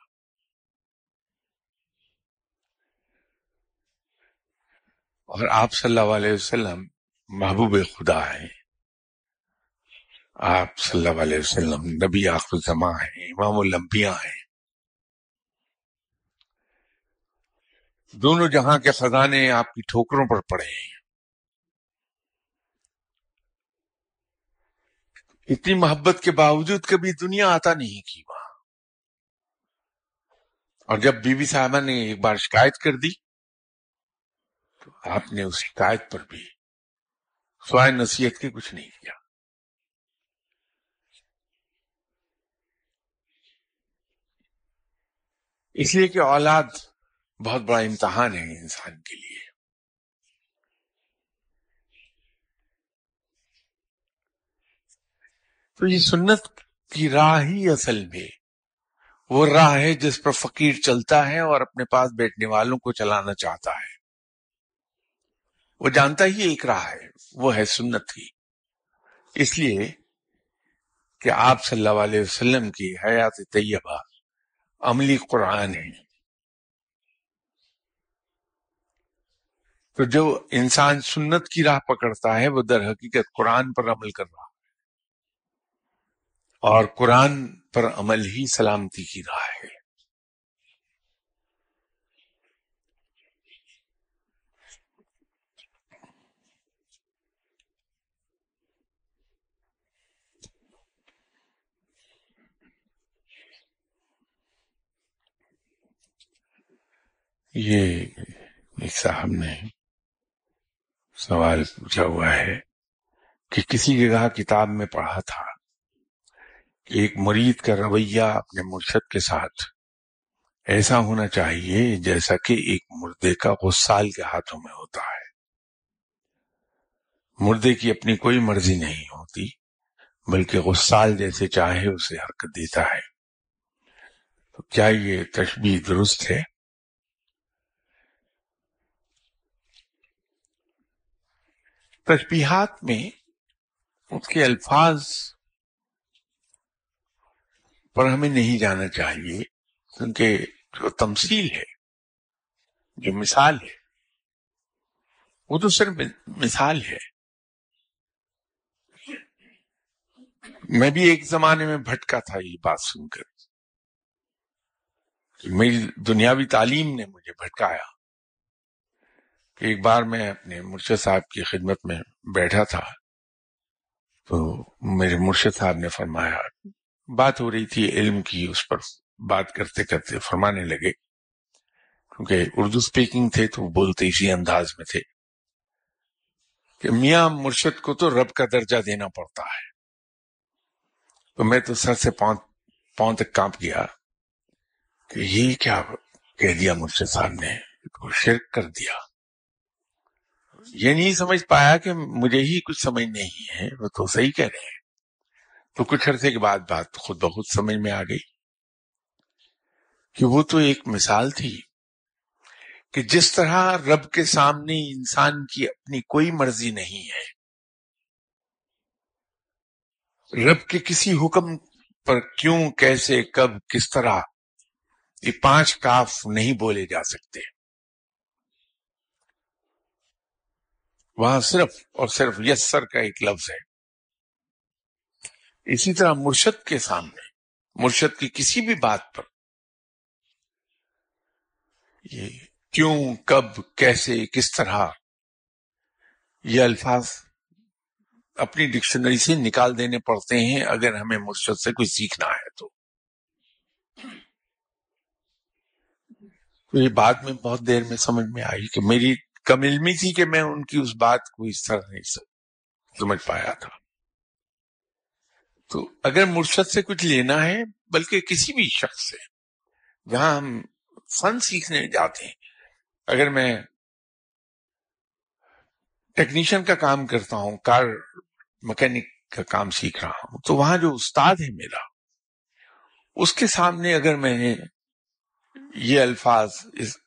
اور آپ صلی اللہ علیہ وسلم محبوب خدا ہیں۔ آپ صلی اللہ علیہ وسلم نبی آخر زماں ہیں، امام الانبیاء ہیں۔ دونوں جہاں کے خزانے آپ کی ٹھوکروں پر پڑے ہیں۔ اتنی محبت کے باوجود کبھی دنیا آتا نہیں کی وہاں۔ اور جب بی بی صاحبہ نے ایک بار شکایت کر دی، تو آپ نے اس شکایت پر بھی سوائے نصیحت کے کچھ نہیں کیا۔ اس لیے کہ اولاد بہت بڑا امتحان ہے انسان کے لیے۔ تو یہ سنت کی راہ ہی اصل میں، وہ راہ ہے جس پر فقیر چلتا ہے اور اپنے پاس بیٹھنے والوں کو چلانا چاہتا ہے۔ وہ جانتا ہی ایک راہ ہے، وہ ہے سنت ہی۔ اس لیے کہ آپ صلی اللہ علیہ وسلم کی حیات طیبہ عملی قرآن ہے۔ تو جو انسان سنت کی راہ پکڑتا ہے، وہ در حقیقت قرآن پر عمل کر رہا ہے۔ اور قرآن پر عمل ہی سلامتی کی راہ ہے۔ یہ ایک صاحب نے سوال پوچھا ہوا ہے کہ کسی جگہ کتاب میں پڑھا تھا ایک مرید کا رویہ اپنے مرشد کے ساتھ ایسا ہونا چاہیے جیسا کہ ایک مردے کا غسال کے ہاتھوں میں ہوتا ہے۔ مردے کی اپنی کوئی مرضی نہیں ہوتی، بلکہ غسال جیسے چاہے اسے حرکت دیتا ہے۔ تو کیا یہ تشبیح درست ہے؟ تشبیہات میں اس کے الفاظ پر ہمیں نہیں جانا چاہیے، کیونکہ جو تمثیل ہے، جو مثال ہے، وہ تو صرف مثال ہے۔ میں بھی ایک زمانے میں بھٹکا تھا یہ بات سن کر۔ میری دنیاوی تعلیم نے مجھے بھٹکایا۔ ایک بار میں اپنے مرشد صاحب کی خدمت میں بیٹھا تھا تو میرے مرشد صاحب نے فرمایا، بات ہو رہی تھی علم کی، اس پر بات کرتے کرتے فرمانے لگے۔ کیونکہ اردو سپیکنگ تھے تو بولتے اسی انداز میں تھے۔ کہ میاں مرشد کو تو رب کا درجہ دینا پڑتا ہے۔ تو میں تو سر سے پاؤں پاؤں تک کانپ گیا کہ یہ کیا کہہ دیا مرشد صاحب نے؟ شرک کر دیا۔ یہ نہیں سمجھ پایا کہ مجھے ہی کچھ سمجھ نہیں ہے، وہ تو صحیح کہہ رہے ہیں۔ تو کچھ عرصے کے بعد بات خود بخود سمجھ میں آ گئی کہ وہ تو ایک مثال تھی کہ جس طرح رب کے سامنے انسان کی اپنی کوئی مرضی نہیں ہے، رب کے کسی حکم پر کیوں، کیسے، کب، کس طرح یہ پانچ کاف نہیں بولے جا سکتے۔ وہاں صرف اور صرف یسر کا ایک لفظ ہے۔ اسی طرح مرشد کے سامنے، مرشد کی کسی بھی بات پر۔ یہ کیوں، کب، کیسے، کس طرح؟ یہ الفاظ اپنی ڈکشنری سے نکال دینے پڑتے ہیں اگر ہمیں مرشد سے کوئی سیکھنا ہے تو۔ یہ بات میں بہت دیر میں سمجھ میں آئی کہ میری کم علمی تھی جی کہ میں ان کی اس بات کو اس طرح نہیں سمجھ پایا تھا۔ تو اگر مرشد سے کچھ لینا ہے، بلکہ کسی بھی شخص سے، جہاں ہم فن سیکھنے جاتے ہیں۔ اگر میں ٹیکنیشین کا کام کرتا ہوں، کار مکینک کا کام سیکھ رہا ہوں، تو وہاں جو استاد ہے میرا، اس کے سامنے اگر میں نے یہ الفاظ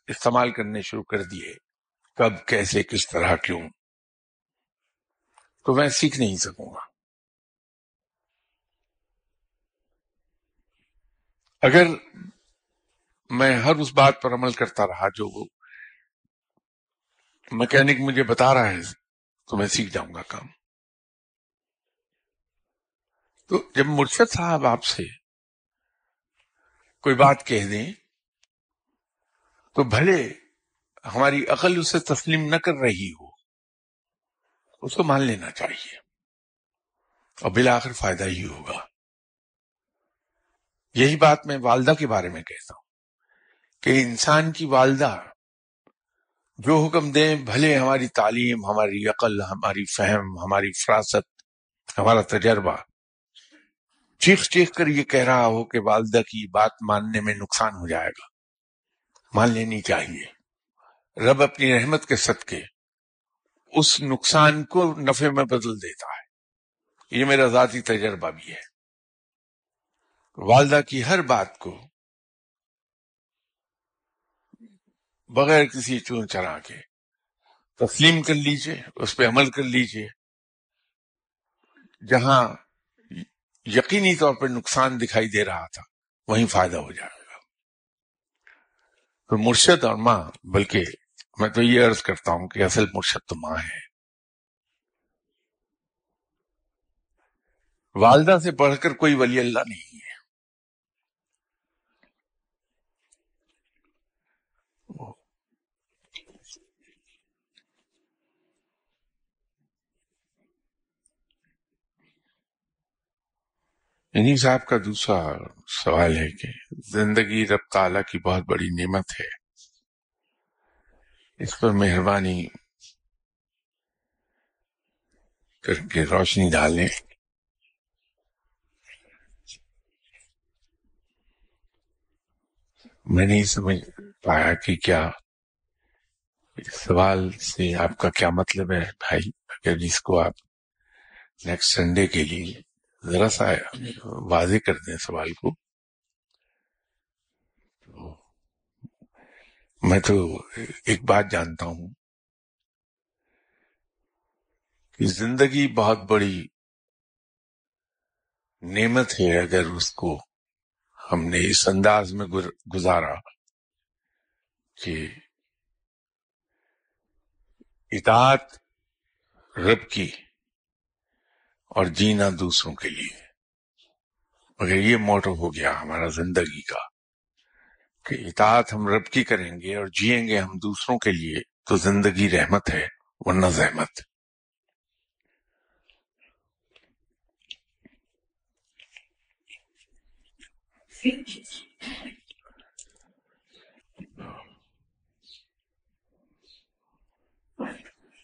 استعمال کرنے شروع کر دیے کب، کیسے، کس طرح، کیوں؟ تو میں سیکھ نہیں سکوں گا۔ اگر میں ہر اس بات پر عمل کرتا رہا جو وہ مکینک مجھے بتا رہا ہے، تو میں سیکھ جاؤں گا کام۔ تو جب مرشد صاحب آپ سے کوئی بات کہہ دیں، تو بھلے ہماری عقل اسے تسلیم نہ کر رہی ہو، اس کو مان لینا چاہیے۔ اور بالآخر فائدہ ہی ہوگا۔ یہی بات میں والدہ کے بارے میں کہتا ہوں کہ انسان کی والدہ جو حکم دیں، بھلے ہماری تعلیم، ہماری عقل، ہماری فہم، ہماری فراست، ہمارا تجربہ۔ چیخ چیخ کر یہ کہہ رہا ہو کہ والدہ کی بات ماننے میں نقصان ہو جائے گا۔ مان لینی چاہیے۔ رب اپنی رحمت کے صدقے اس نقصان کو نفع میں بدل دیتا ہے۔ یہ میرا ذاتی تجربہ بھی ہے۔ والدہ کی ہر بات کو بغیر کسی چون چرا کے تسلیم کر لیجیے، اس پہ عمل کر لیجیے۔ جہاں یقینی طور پر نقصان دکھائی دے رہا تھا، وہیں فائدہ ہو جائے گا۔ تو مرشد اور ماں، بلکہ میں تو یہ عرض کرتا ہوں کہ اصل مرشد تو ماں ہے۔ والدہ سے بڑھ کر کوئی ولی اللہ نہیں ہے۔ انہی صاحب کا دوسرا سوال ہے کہ زندگی رب تعالی کی بہت بڑی نعمت ہے۔ اس پر مہربانی کر کے روشنی ڈالیں۔ میں نہیں سمجھ پایا کہ کیا سوال سے آپ کا کیا مطلب ہے بھائی، اگر جس کو آپ نیکسٹ سنڈے کے لیے ذرا سا واضح کر دیں سوال کو۔ میں تو ایک بات جانتا ہوں کہ زندگی بہت بڑی نعمت ہے اگر اس کو ہم نے اس انداز میں گزارا کہ اطاعت رب کی اور جینا دوسروں کے لیے۔ مگر یہ موٹو ہو گیا ہمارا زندگی کا۔ کہ اطاعت ہم رب کی کریں گے اور جیئیں گے ہم دوسروں کے لیے، تو زندگی رحمت ہے، ورنہ زحمت۔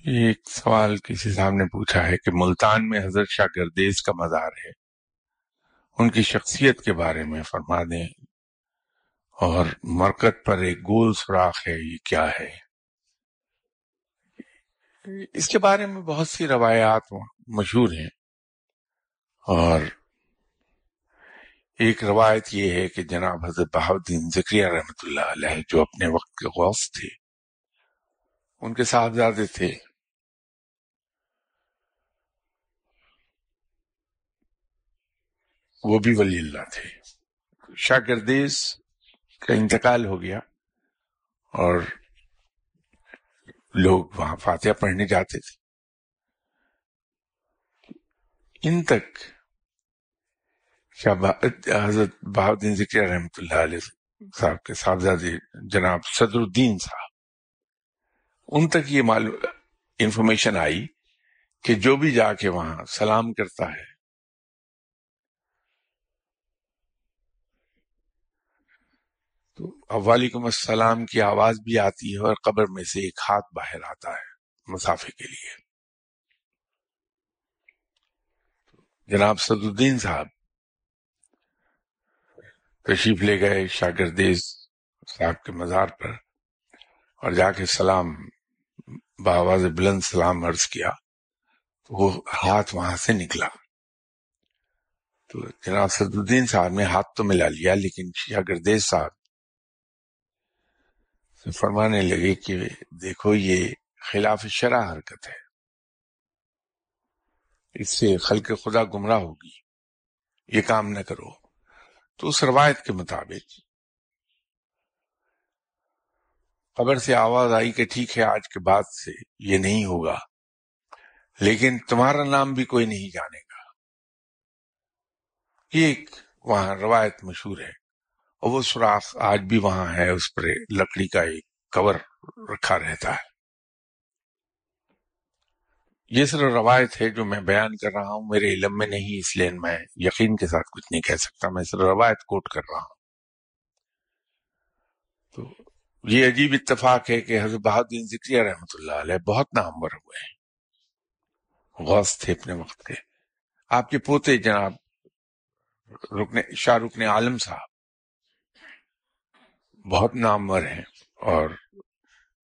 ایک سوال کسی صاحب نے پوچھا ہے کہ ملتان میں حضرت شاہ گردیز کا مزار ہے۔ ان کی شخصیت کے بارے میں فرما دیں۔ اور مرکت پر ایک گول سوراخ ہے، یہ کیا ہے؟ اس کے بارے میں بہت سی روایات مشہور ہیں۔ اور ایک روایت یہ ہے کہ جناب حضرت بہاؤدین ذکریہ رحمت اللہ علیہ جو اپنے وقت کے غوث تھے، ان کے صاحبزادے تھے۔ وہ بھی ولی اللہ تھے۔ شاگردیز کا انتقال ہو گیا اور لوگ وہاں فاتحہ پڑھنے جاتے تھے۔ ان تک حضرت بہاؤدین ذکر رحمۃ اللہ علیہ صاحب کے صاحبزادے جناب صدر الدین صاحب، ان تک یہ معلوم انفارمیشن آئی کہ جو بھی جا کے وہاں سلام کرتا ہے وعلیکم السلام کی آواز بھی آتی ہے اور قبر میں سے ایک ہاتھ باہر آتا ہے مسافے کے لیے۔ جناب صد الدین صاحب، تشریف لے گئے شاگردیز صاحب کے مزار پر اور جا کے سلام بآواز بلند سلام عرض کیا تو وہ ہاتھ وہاں سے نکلا۔ تو جناب صد الدین صاحب نے ہاتھ تو ملا لیا لیکن شاگردیز صاحب فرمانے لگے کہ دیکھو یہ خلاف شرع حرکت ہے۔ اس سے خلق خدا گمراہ ہوگی، یہ کام نہ کرو۔ تو اس روایت کے مطابق قبر سے آواز آئی کہ ٹھیک ہے، آج کے بعد سے یہ نہیں ہوگا، لیکن تمہارا نام بھی کوئی نہیں جانے گا۔ ایک وہاں روایت مشہور ہے۔ اور وہ سوراخ آج بھی وہاں ہے، اس پر لکڑی کا ایک کور رکھا رہتا ہے۔ یہ صرف روایت ہے جو میں بیان کر رہا ہوں، میرے علم میں نہیں، اس لیے میں یقین کے ساتھ کچھ نہیں کہہ سکتا، میں صرف روایت کوٹ کر رہا ہوں۔ تو یہ عجیب اتفاق ہے کہ حضرت بہادین ذکریہ رحمۃ اللہ علیہ بہت نامور ہوئے ہیں۔ غوث تھے اپنے وقت کے۔ آپ کے پوتے جناب رکن شاہ رکن عالم صاحب بہت نامور ہیں اور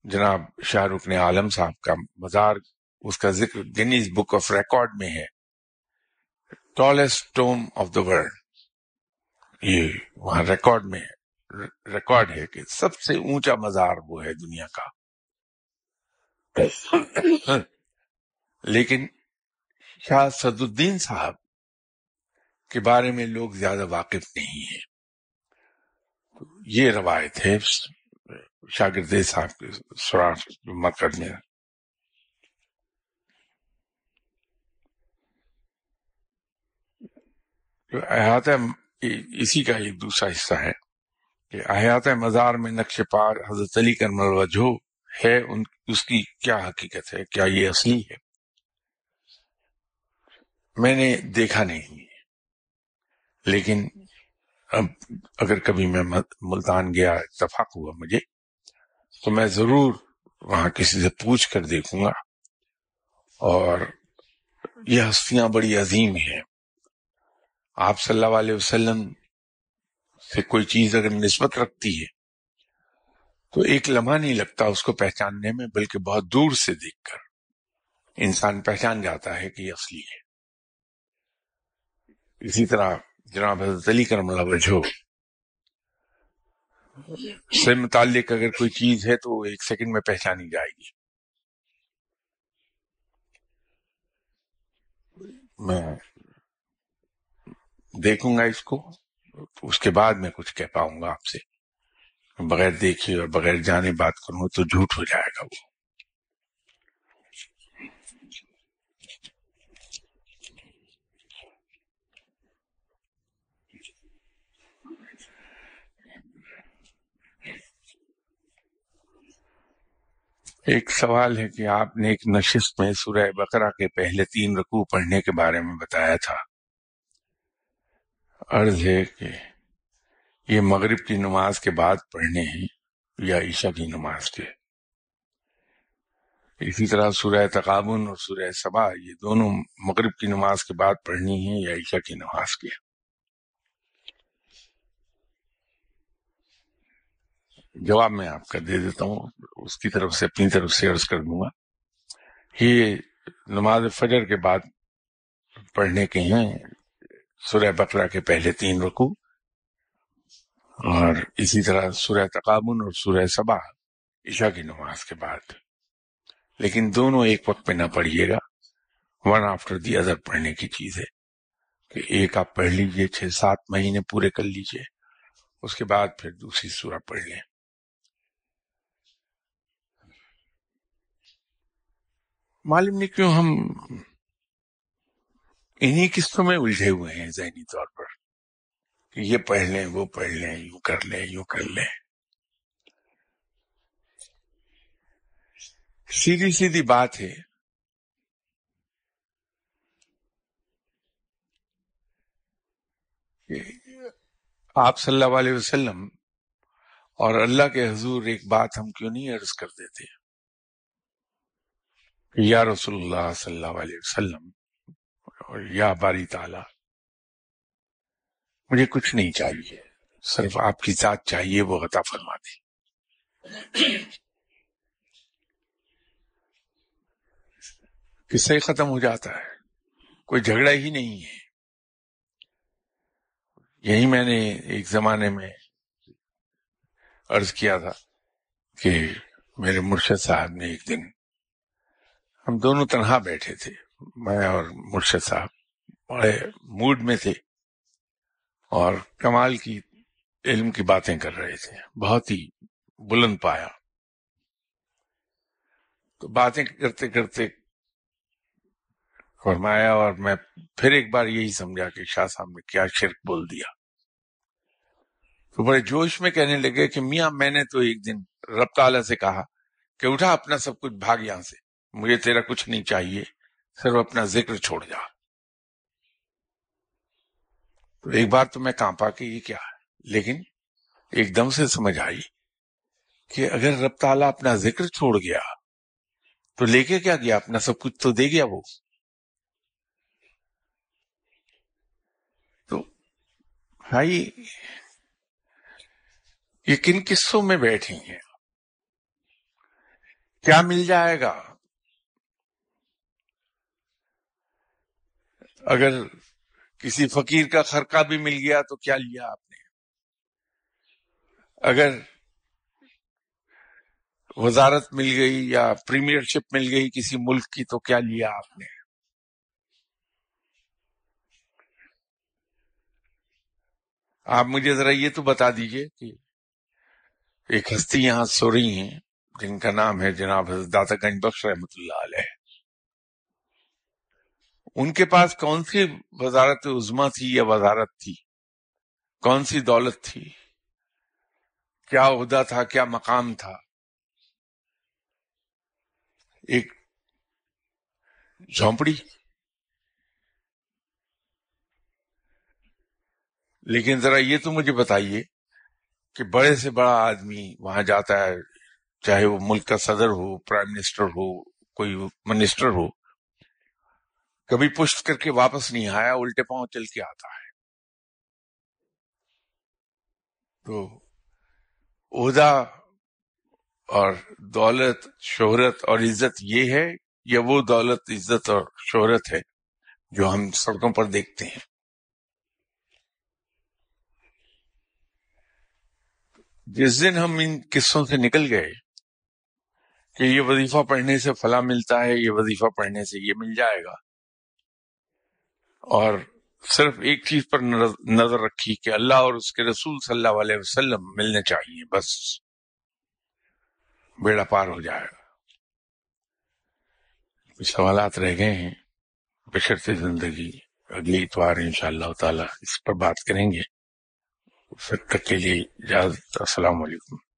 جناب شاہ رکن عالم صاحب کا مزار اس کا ذکر گنیز بک آف ریکارڈ میں ہے۔ Tallest tom of the world یہ وہاں ریکارڈ میں ریکارڈ ہے کہ سب سے اونچا مزار وہ ہے دنیا کا۔ لیکن شاہ صد الدین صاحب کے بارے میں لوگ زیادہ واقف نہیں ہیں۔ یہ روایت ہے، شاگرد صاحب کے سراخ مکر میں احاطہ اسی کا ایک دوسرا حصہ ہے کہ احاطہ مزار میں نقش پار حضرت علی کرم الوجہ ہے، ان، اس کی کیا حقیقت ہے، کیا یہ اصلی ہے؟ میں نے دیکھا نہیں۔ لیکن اب اگر کبھی میں ملتان گیا، اتفاق ہوا مجھے، تو میں ضرور وہاں کسی سے پوچھ کر دیکھوں گا۔ اور یہ ہستیاں بڑی عظیم ہیں۔ آپ صلی اللہ علیہ وسلم سے کوئی چیز اگر نسبت رکھتی ہے، تو ایک لمحہ نہیں لگتا اس کو پہچاننے میں، بلکہ بہت دور سے دیکھ کر انسان پہچان جاتا ہے کہ یہ اصلی ہے۔ اسی طرح جناب حضرت علی کرم اللہ وجہ سے متعلق اگر کوئی چیز ہے تو ایک سیکنڈ میں پہچانی جائے گی۔ میں دیکھوں گا اس کو، اس کے بعد میں کچھ کہہ پاؤں گا آپ سے۔ بغیر دیکھے اور بغیر جانے بات کروں تو جھوٹ ہو جائے گا وہ۔ ایک سوال ہے کہ آپ نے ایک نشست میں سورہ بقرہ کے پہلے تین رکوع پڑھنے کے بارے میں بتایا تھا۔ عرض ہے کہ یہ مغرب کی نماز کے بعد پڑھنے ہیں یا عشاء کی نماز کے۔ اسی طرح سورہ تقابن اور سورہ سبا یہ دونوں مغرب کی نماز کے بعد پڑھنی ہیں یا عشاء کی نماز کے۔ جواب میں آپ کا دے دیتا ہوں، اس کی طرف سے اپنی طرف سے عرض کر دوں گا۔ یہ نماز فجر کے بعد پڑھنے کے ہیں، سورہ بقرہ کے پہلے تین رکو اور اسی طرح سورہ تقابن اور سورہ سبا عشاء کی نماز کے بعد۔ لیکن دونوں ایک وقت پہ نہ پڑھیے گا۔ ون آفٹر دی ادر پڑھنے کی چیز ہے کہ ایک آپ پڑھ لیجیے، چھ سات مہینے پورے کر لیجیے، اس کے بعد پھر دوسری سورہ پڑھ لیں۔ معلوم نہیں کیوں ہم انہی قسطوں میں الجھے ہوئے ہیں ذہنی طور پر کہ یہ پڑھ لیں، وہ پڑھ لیں، یوں کر لیں، یوں کر لیں۔ سیدھی سیدھی بات ہے۔ کہ آپ صلی اللہ علیہ وسلم اور اللہ کے حضور ایک بات ہم کیوں نہیں عرض کر دیتے؟ یا رسول اللہ صلی اللہ علیہ وسلم، اور یا باری تعالی، مجھے کچھ نہیں چاہیے، صرف آپ کی ذات چاہیے، وہ غطا فرما دی قصہ ہی ختم ہو جاتا ہے، کوئی جھگڑا ہی نہیں ہے۔ یہی میں نے ایک زمانے میں عرض کیا تھا کہ میرے مرشد صاحب نے ایک دن ہم دونوں تنہا بیٹھے تھے، میں اور مرشد صاحب، بڑے موڈ میں تھے اور کمال کی علم کی باتیں کر رہے تھے۔ بہت ہی بلند پایا۔ تو باتیں کرتے کرتے فرمایا اور میں پھر ایک بار یہی سمجھا کہ شاہ صاحب نے کیا شرک بول دیا۔ تو بڑے جوش میں کہنے لگے کہ میاں، میں نے تو ایک دن رب تعالیٰ سے کہا کہ اٹھا اپنا سب کچھ بھاگ یہاں سے۔ مجھے تیرا کچھ نہیں چاہیے، صرف اپنا ذکر چھوڑ جا۔ تو ایک بار تو میں کانپا کہ یہ کیا ہے، لیکن ایک دم سے سمجھ آئی کہ اگر رب تعالیٰ اپنا ذکر چھوڑ گیا، تو لے کے کیا گیا؟ اپنا سب کچھ تو دے گیا وہ۔ تو بھائی، یہ کن قصوں میں بیٹھی ہیں؟ کیا مل جائے گا؟ اگر کسی فقیر کا خرقہ بھی مل گیا تو کیا لیا آپ نے؟ اگر وزارت مل گئی یا پریمیئر شپ مل گئی کسی ملک کی تو کیا لیا آپ نے؟ آپ مجھے ذرا یہ تو بتا دیجیے کہ ایک ہستی یہاں سو رہی ہیں، جن کا نام ہے جناب حضرت داتا گنج بخش رحمت اللہ علیہ۔ ان کے پاس کون سی وزارت عظما تھی یا وزارت تھی؟ کون سی دولت تھی؟ کیا عہدہ تھا؟ کیا مقام تھا؟ ایک جھونپڑی۔ لیکن ذرا یہ تو مجھے بتائیے کہ بڑے سے بڑا آدمی وہاں جاتا ہے، چاہے وہ ملک کا صدر ہو پرائم منسٹر ہو، کوئی منسٹر ہو کبھی پشت کر کے واپس نہیں آیا، الٹے پاؤں چل کے آتا ہے۔ تو عہدہ اور دولت، شہرت اور عزت یہ ہے، یا وہ دولت، عزت اور شہرت ہے جو ہم سڑکوں پر دیکھتے ہیں۔ جس دن ہم ان قصوں سے نکل گئے کہ یہ وظیفہ پڑھنے سے فلاں ملتا ہے، یہ وظیفہ پڑھنے سے یہ مل جائے گا۔ اور صرف ایک چیز پر نظر رکھی کہ اللہ اور اس کے رسول صلی اللہ علیہ وسلم ملنے چاہیے، بس بیڑا پار ہو جائے۔ گا کچھ سوالات رہ گئے ہیں بشرط زندگی، اگلی اتوار ان شاء اللہ تعالی اس پر بات کریں گے۔ پھر تک کے لیے اجازت، السلام علیکم۔